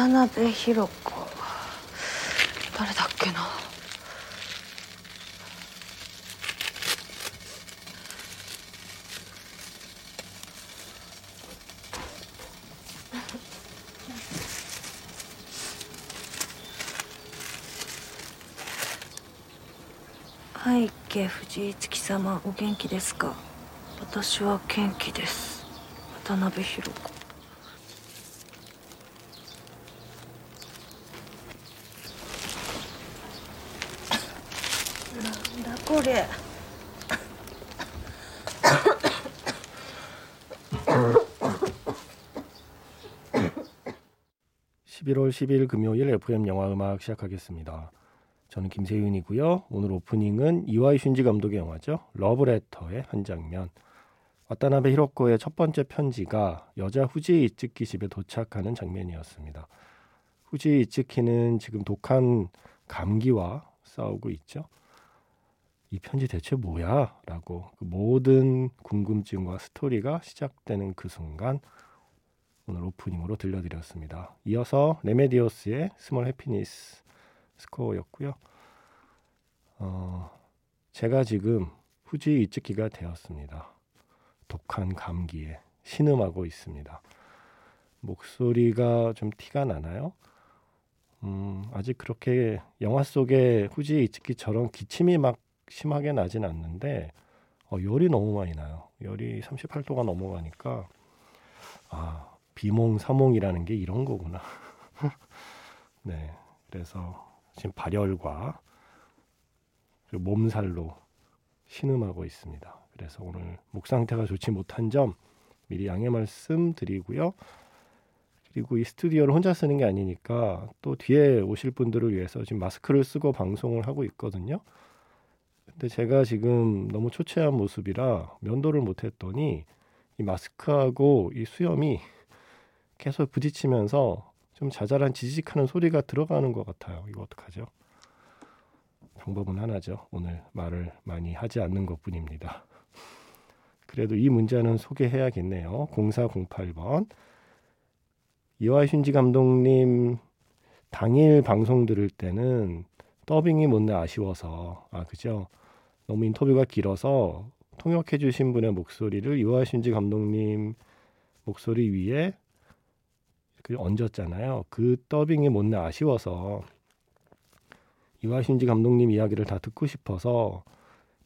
渡辺弘子。誰だっけな。はい藤井月様お元気ですか？私は元気です。渡辺弘子。 꼬리에 십일월십일 금요일 FM 영화 음악 시작하겠습니다. 저는 김세윤이고요. 오늘 오프닝은 이와이 슌지 감독의 영화죠. 러브레터의 한 장면. 와타나베 히로코의 첫 번째 편지가 여자 후지 이츠키 집에 도착하는 장면이었습니다. 후지 이츠키는 지금 독한 감기와 싸우고 있죠. 이 편지 대체 뭐야? 라고 그 모든 궁금증과 스토리가 시작되는 그 순간 오늘 오프닝으로 들려드렸습니다. 이어서 레메디오스의 Small Happiness 스코어였고요. 어, 제가 지금 후지 이츠키가 되었습니다. 독한 감기에 신음하고 있습니다. 목소리가 좀 티가 나나요? 음, 아직 그렇게 영화 속의 후지 이츠키처럼 기침이 막 심하게 나진 않는데 어, 열이 너무 많이 나요. 열이 38도가 넘어가니까 아 비몽 사몽이라는 게 이런 거구나. 네, 그래서 지금 발열과 몸살로 신음하고 있습니다. 그래서 오늘 목 상태가 좋지 못한 점 미리 양해 말씀 드리고요. 그리고 이 스튜디오를 혼자 쓰는 게 아니니까 또 뒤에 오실 분들을 위해서 지금 마스크를 쓰고 방송을 하고 있거든요. 근데 제가 지금 너무 초췌한 모습이라 면도를 못 했더니 이 마스크하고 이 수염이 계속 부딪히면서 좀 자잘한 지직하는 소리가 들어가는 것 같아요. 이거 어떡하죠? 방법은 하나죠. 오늘 말을 많이 하지 않는 것 뿐입니다. 그래도 이 문제는 소개해야겠네요. 0408번. 이와이 슌지 감독님 당일 방송 들을 때는 더빙이 못내 아쉬워서 아 그죠? 너무 인터뷰가 길어서 통역해 주신 분의 목소리를 슌지 감독님 목소리 위에 그 얹었잖아요. 그 더빙이 못내 아쉬워서 이와신지 감독님 이야기를 다 듣고 싶어서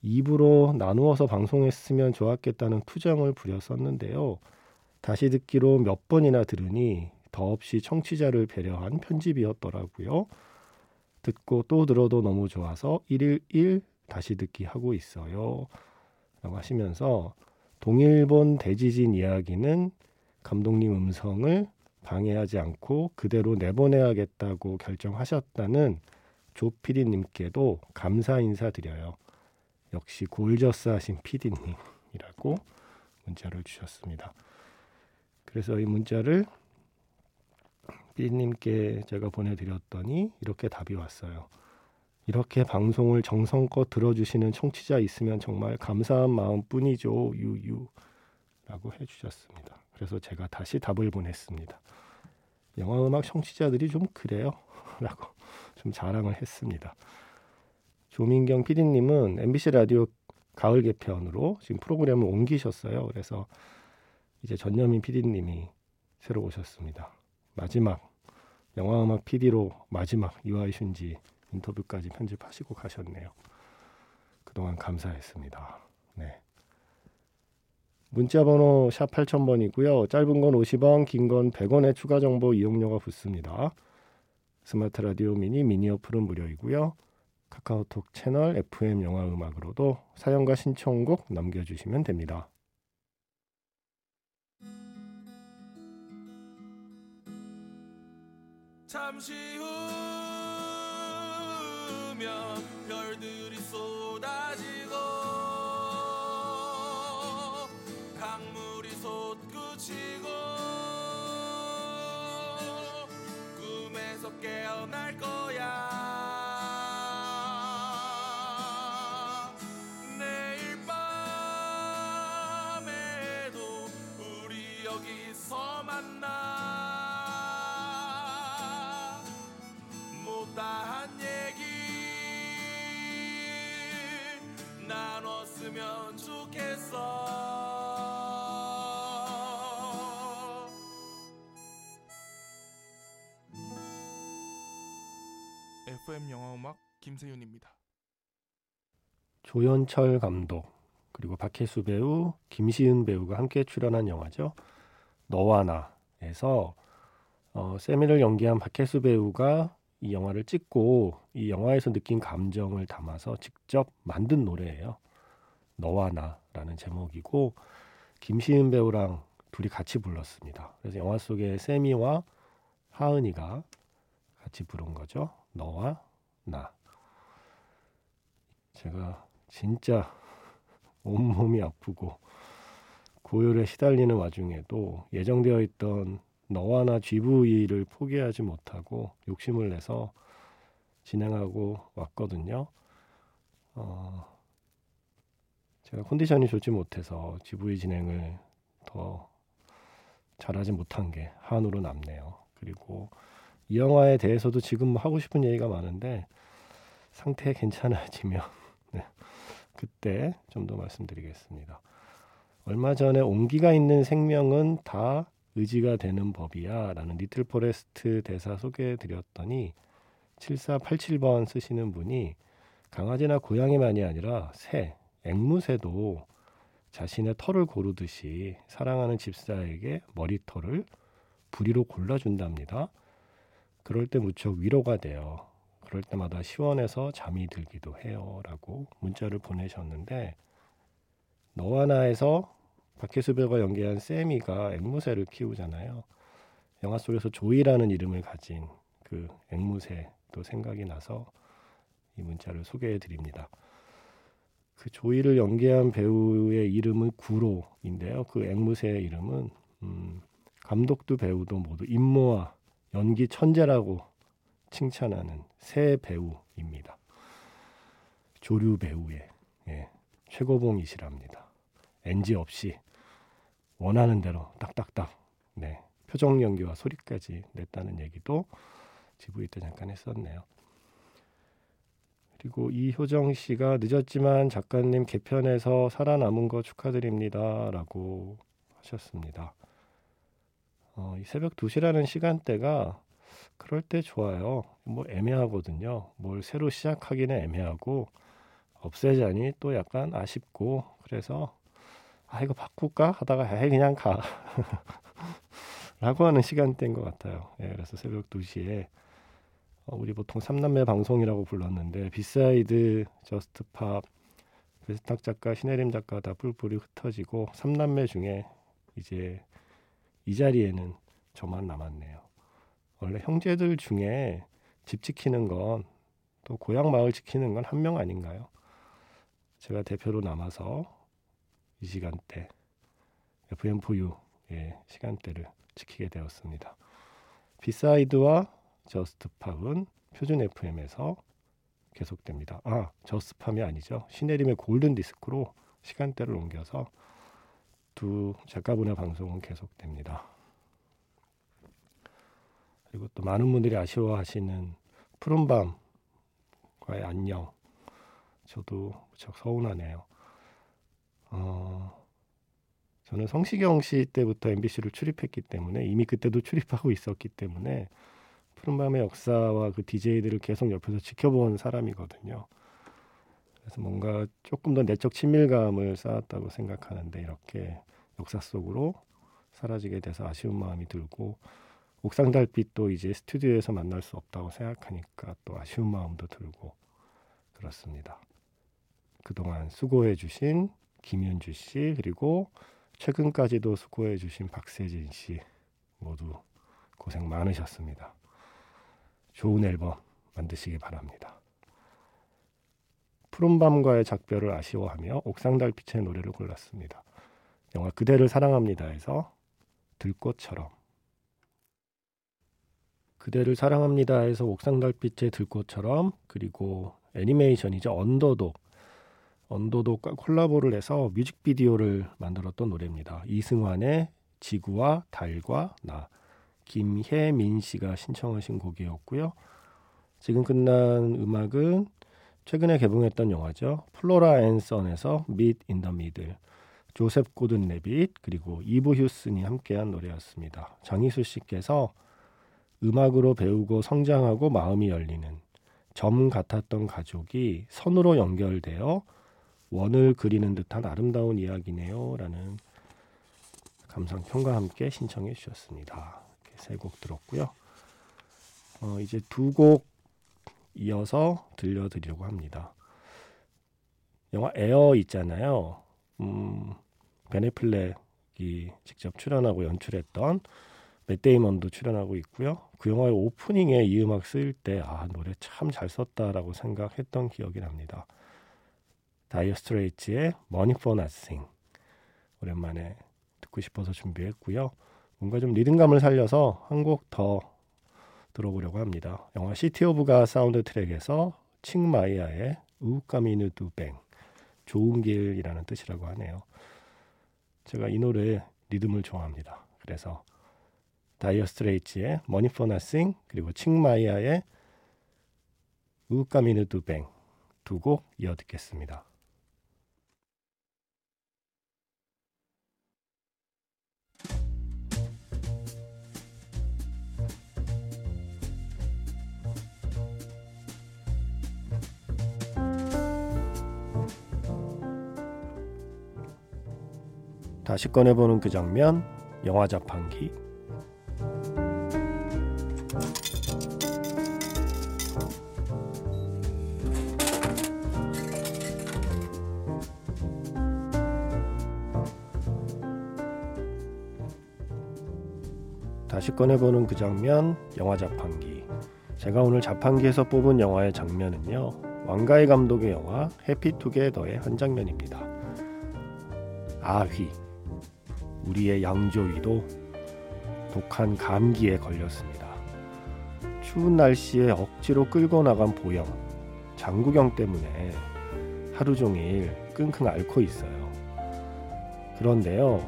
입으로 나누어서 방송했으면 좋았겠다는 투정을 부렸었는데요. 다시 듣기로 몇 번이나 들으니 더없이 청취자를 배려한 편집이었더라고요. 듣고 또 들어도 너무 좋아서 1일 1 다시 듣기 하고 있어요. 라고 하시면서 동일본 대지진 이야기는 감독님 음성을 방해하지 않고 그대로 내보내야겠다고 결정하셨다는 조피디님께도 감사 인사드려요. 역시 골저스 하신 피디님이라고 문자를 주셨습니다. 그래서 이 문자를 피디님께 제가 보내드렸더니 이렇게 답이 왔어요. 이렇게 방송을 정성껏 들어주시는 청취자 있으면 정말 감사한 마음뿐이죠. 유유 라고 해주셨습니다. 그래서 제가 다시 답을 보냈습니다. 영화음악 청취자들이 좀 그래요. 라고 좀 자랑을 했습니다. 조민경 PD님은 MBC 라디오 가을 개편으로 지금 프로그램을 옮기셨어요. 그래서 이제 전여민 PD님이 새로 오셨습니다. 마지막 영화음악 PD로 마지막 이와이 슌지 인터뷰까지 편집하시고 가셨네요. 그동안 감사했습니다. 네. 문자 번호 샵 8000번이고요. 짧은 건 50원, 긴 건 100원의 추가 정보 이용료가 붙습니다. 스마트 라디오 미니 미니 어플은 무료이고요. 카카오톡 채널 FM 영화 음악으로도 사연과 신청곡 남겨 주시면 됩니다. 잠시 후면 별들이 쏟아지고 강물이 솟구치고 꿈에서 깨어날 거 좋겠어 FM 영화음악 김세윤입니다. 조연철 감독 그리고 박혜수 배우, 김시은 배우가 함께 출연한 영화죠. 너와 나에서 어, 세미를 연기한 박혜수 배우가 이 영화를 찍고 이 영화에서 느낀 감정을 담아서 직접 만든 노래예요. 너와 나라는 제목이고 김시은 배우랑 둘이 같이 불렀습니다. 그래서 영화 속에 세미와 하은이가 같이 부른 거죠. 너와 나. 제가 진짜 온몸이 아프고 고열에 시달리는 와중에도 예정되어 있던 너와 나 GV를 포기하지 못하고 욕심을 내서 진행하고 왔거든요. 어, 제가 컨디션이 좋지 못해서 GV 진행을 더 잘하지 못한 게 한으로 남네요. 그리고 이 영화에 대해서도 지금 뭐 하고 싶은 얘기가 많은데 상태 괜찮아지면 네, 그때 좀 더 말씀드리겠습니다. 얼마 전에 온기가 있는 생명은 다 의지가 되는 법이야 라는 Little Forest 대사 소개해 드렸더니 7487번 쓰시는 분이 강아지나 고양이만이 아니라 새, 앵무새도 자신의 털을 고르듯이 사랑하는 집사에게 머리털을 부리로 골라준답니다. 그럴 때 무척 위로가 돼요. 그럴 때마다 시원해서 잠이 들기도 해요. 라고 문자를 보내셨는데, 너와 나에서 박혜수 배우가 연기한 세미가 앵무새를 키우잖아요. 영화 속에서 조이라는 이름을 가진 그 앵무새도 생각이 나서 이 문자를 소개해 드립니다. 그 조이를 연기한 배우의 이름은 구로인데요. 그 앵무새의 이름은 음, 감독도 배우도 모두 임모와 연기 천재라고 칭찬하는 새 배우입니다. 조류 배우의 예, 최고봉이시랍니다. NG 없이 원하는 대로 딱딱딱 네, 표정 연기와 소리까지 냈다는 얘기도 GV 때 잠깐 했었네요. 그리고 이효정 씨가 늦었지만 작가님 개편에서 살아남은 거 축하드립니다라고 하셨습니다. 어, 이 새벽 2시라는 시간대가 그럴 때 좋아요. 뭐 애매하거든요. 뭘 새로 시작하기는 애매하고 없애자니 또 약간 아쉽고 그래서 아 이거 바꿀까 하다가 에 그냥 가 라고 하는 시간대인 것 같아요. 예, 그래서 새벽 2시에 어, 우리 보통 삼남매 방송이라고 불렀는데 B-side Just Pop 배순탁 작가 신혜림 작가 다 뿔뿔이 흩어지고 삼남매 중에 이제 이 자리에는 저만 남았네요. 원래 형제들 중에 집 지키는 건 또 고향 마을 지키는 건 한 명 아닌가요? 제가 대표로 남아서 이 시간대 FM4U 의 시간대를 지키게 되었습니다. B-side와 Just Pop은 표준 FM에서 계속됩니다. 아, Just Pop이 아니죠. 신혜림의 Golden Disc로 시간대를 옮겨서 두 작가분의 방송은 계속됩니다. 그리고 또 많은 분들이 아쉬워하시는 푸른밤과의 안녕. 저도 무척 서운하네요. 어, 저는 성시경 씨 때부터 MBC를 출입했기 때문에 이미 그때도 출입하고 있었기 때문에 푸른밤의 역사와 그 DJ들을 계속 옆에서 지켜본 사람이거든요. 그래서 뭔가 조금 더 내적 친밀감을 쌓았다고 생각하는데 이렇게 역사 속으로 사라지게 돼서 아쉬운 마음이 들고 옥상 달빛도 이제 스튜디오에서 만날 수 없다고 생각하니까 또 아쉬운 마음도 들고 그렇습니다. 그동안 수고해 주신 김윤주 씨 그리고 최근까지도 수고해 주신 박세진 씨 모두 고생 많으셨습니다. 좋은 앨범 만드시기 바랍니다. 푸른밤과의 작별을 아쉬워하며 옥상달빛의 노래를 골랐습니다. 영화 그대를 사랑합니다에서 들꽃처럼 그대를 사랑합니다에서 옥상달빛의 들꽃처럼 그리고 애니메이션이죠 언더독 언더독 콜라보를 해서 뮤직비디오를 만들었던 노래입니다. 이승환의 지구와 달과 나 김혜민 씨가 신청하신 곡이었고요. 지금 끝난 음악은 최근에 개봉했던 영화죠. Flora and Son에서 Meet in the Middle. 조셉 고든 레빗 그리고 이브 휴슨이 함께한 노래였습니다. 장희수 씨께서 음악으로 배우고 성장하고 마음이 열리는 점 같았던 가족이 선으로 연결되어 원을 그리는 듯한 아름다운 이야기네요 라는 감상 평과 함께 신청해 주셨습니다. 세 곡 들었고요. 어, 이제 두 곡 이어서 들려드리려고 합니다. 영화 에어 있잖아요. 음, 벤 애플렉이 직접 출연하고 연출했던 맷 데이먼도 출연하고 있고요. 그 영화의 오프닝에 이 음악 쓰일 때 아, 노래 참 잘 썼다라고 생각했던 기억이 납니다. 다이어 스트레이츠의 Money for Nothing 오랜만에 듣고 싶어서 준비했고요. 뭔가 좀 리듬감을 살려서 한 곡 더 들어보려고 합니다. 영화 City of God 사운드 트랙에서 칭마이아의 우까미누 두뱅 좋은 길이라는 뜻이라고 하네요. 제가 이 노래 리듬을 좋아합니다. 그래서 다이어 스트레이츠의 Money for Nothing 그리고 칭마이아의 우까미누 두뱅 두 곡 이어 듣겠습니다. 다시 꺼내보는 그 장면, 영화 자판기. 다시 꺼내보는 그 장면, 영화 자판기. 제가 오늘 자판기에서 뽑은 영화의 장면은요, 왕가희 감독의 영화 해피투게더의 한 장면입니다. 아휘. 우리의 양조위도 독한 감기에 걸렸습니다. 추운 날씨에 억지로 끌고 나간 보영, 장구경 때문에 하루 종일 끙끙 앓고 있어요. 그런데요,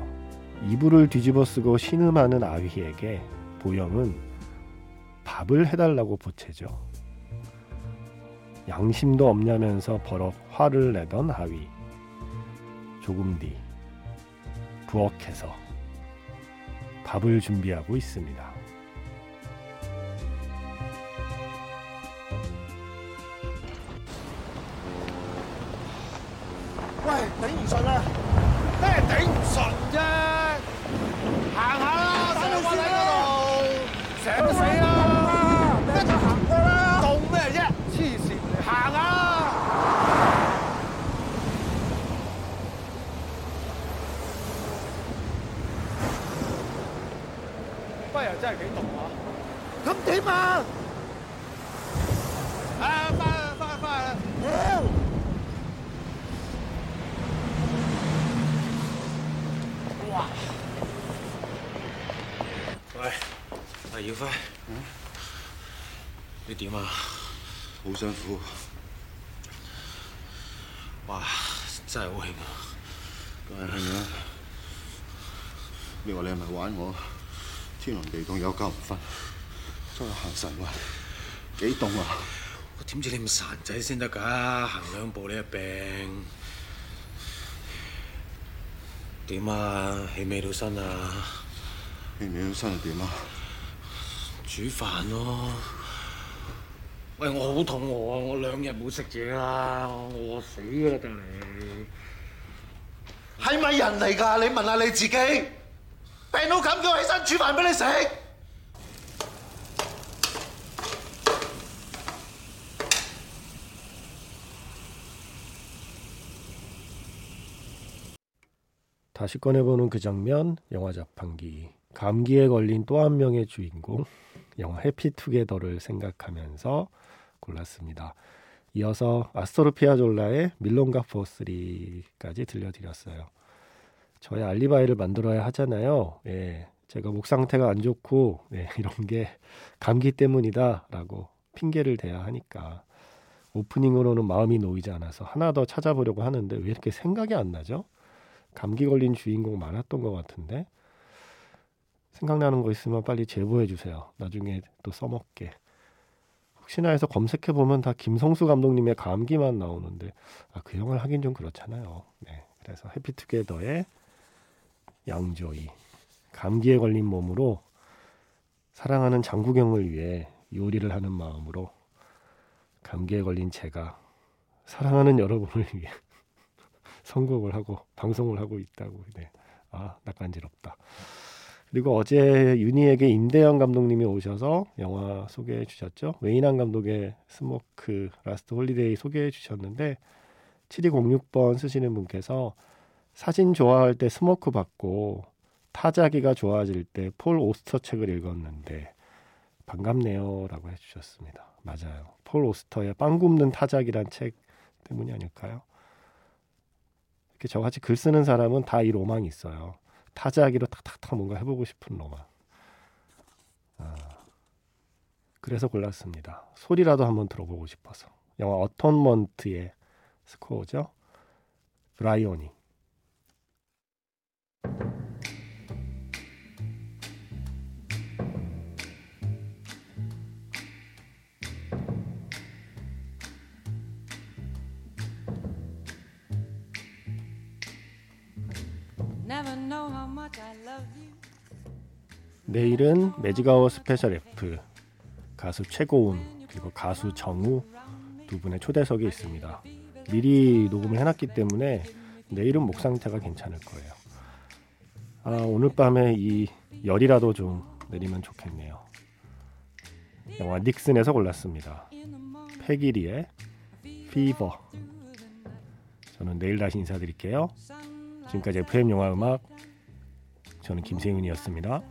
이불을 뒤집어 쓰고 신음하는 아휘에게 보영은 밥을 해달라고 보채죠. 양심도 없냐면서 버럭 화를 내던 아휘. 조금 뒤 부엌에서 밥을 준비하고 있습니다.喂， 不又真係幾凍啊！咁點啊？啊，翻啦翻啦翻啦！屌！喂，阿耀輝，你點啊？好辛苦，哇，真係好興啊！梗係係啦。你話你係咪玩我？ 天寒地凍有覺唔瞓，周日行神運，幾凍啊！我點知你咁孱仔先得㗎？行兩步你就病。點啊？起未到身啊？你唔起身又點啊？煮飯咯。喂，我好肚餓啊！我兩日冇食嘢啦，我餓死㗎啦，得你。係咪人嚟㗎？你問下你自己， 빼놓고 감경 회사 주 안벌레 색. 다시 꺼내보는 그 장면, 영화 자판기. 감기에 걸린 또 한 명의 주인공, 영화 해피투게더를 생각하면서 골랐습니다. 이어서 아스토르피아졸라의 밀론가 포3까지 들려드렸어요. 저의 알리바이를 만들어야 하잖아요. 예, 제가 목 상태가 안 좋고 예, 이런 게 감기 때문이다라고 핑계를 대야 하니까 오프닝으로는 마음이 놓이지 않아서 하나 더 찾아보려고 하는데 왜 이렇게 생각이 안 나죠? 감기 걸린 주인공 많았던 것 같은데 생각나는 거 있으면 빨리 제보해 주세요. 나중에 또 써먹게. 혹시나 해서 검색해 보면 다 김성수 감독님의 감기만 나오는데 아, 그 영화를 하긴 좀 그렇잖아요. 네. 그래서 Happy Together의 양조위 감기에 걸린 몸으로 사랑하는 장국영을 위해 요리를 하는 마음으로 감기에 걸린 제가 사랑하는 여러분을 위해 선곡을 하고 방송을 하고 있다고. 네. 아, 낯간지럽다. 그리고 어제 윤희에게 임대형 감독님이 오셔서 영화 소개해 주셨죠. 웨인 왕 감독의 Smoke 라스트 홀리데이 소개해 주셨는데 7206번 쓰시는 분께서 사진 좋아할 때 Smoke 봤고 타자기가 좋아질 때 폴 오스터 책을 읽었는데 반갑네요라고 해주셨습니다. 맞아요. 폴 오스터의 빵 굽는 타자기란 책 때문이 아닐까요? 이렇게 저같이 글 쓰는 사람은 다 이 로망이 있어요. 타자기로 탁탁탁 뭔가 해보고 싶은 로망. 아, 그래서 골랐습니다. 소리라도 한번 들어보고 싶어서. 영화 어톤먼트의 스코어죠. 브라이오니. 내일은 매직아워 스페셜 F 가수 최고은 그리고 가수 정우 두 분의 초대석이 있습니다. 미리 녹음을 해놨기 때문에 내일은 목 상태가 괜찮을 거예요. 아 오늘 밤에 이 열이라도 좀 내리면 좋겠네요. 영화 닉슨에서 골랐습니다. 페기 리의 Fever. 저는 내일 다시 인사드릴게요. 지금까지 FM 영화 음악 저는 김세윤이었습니다.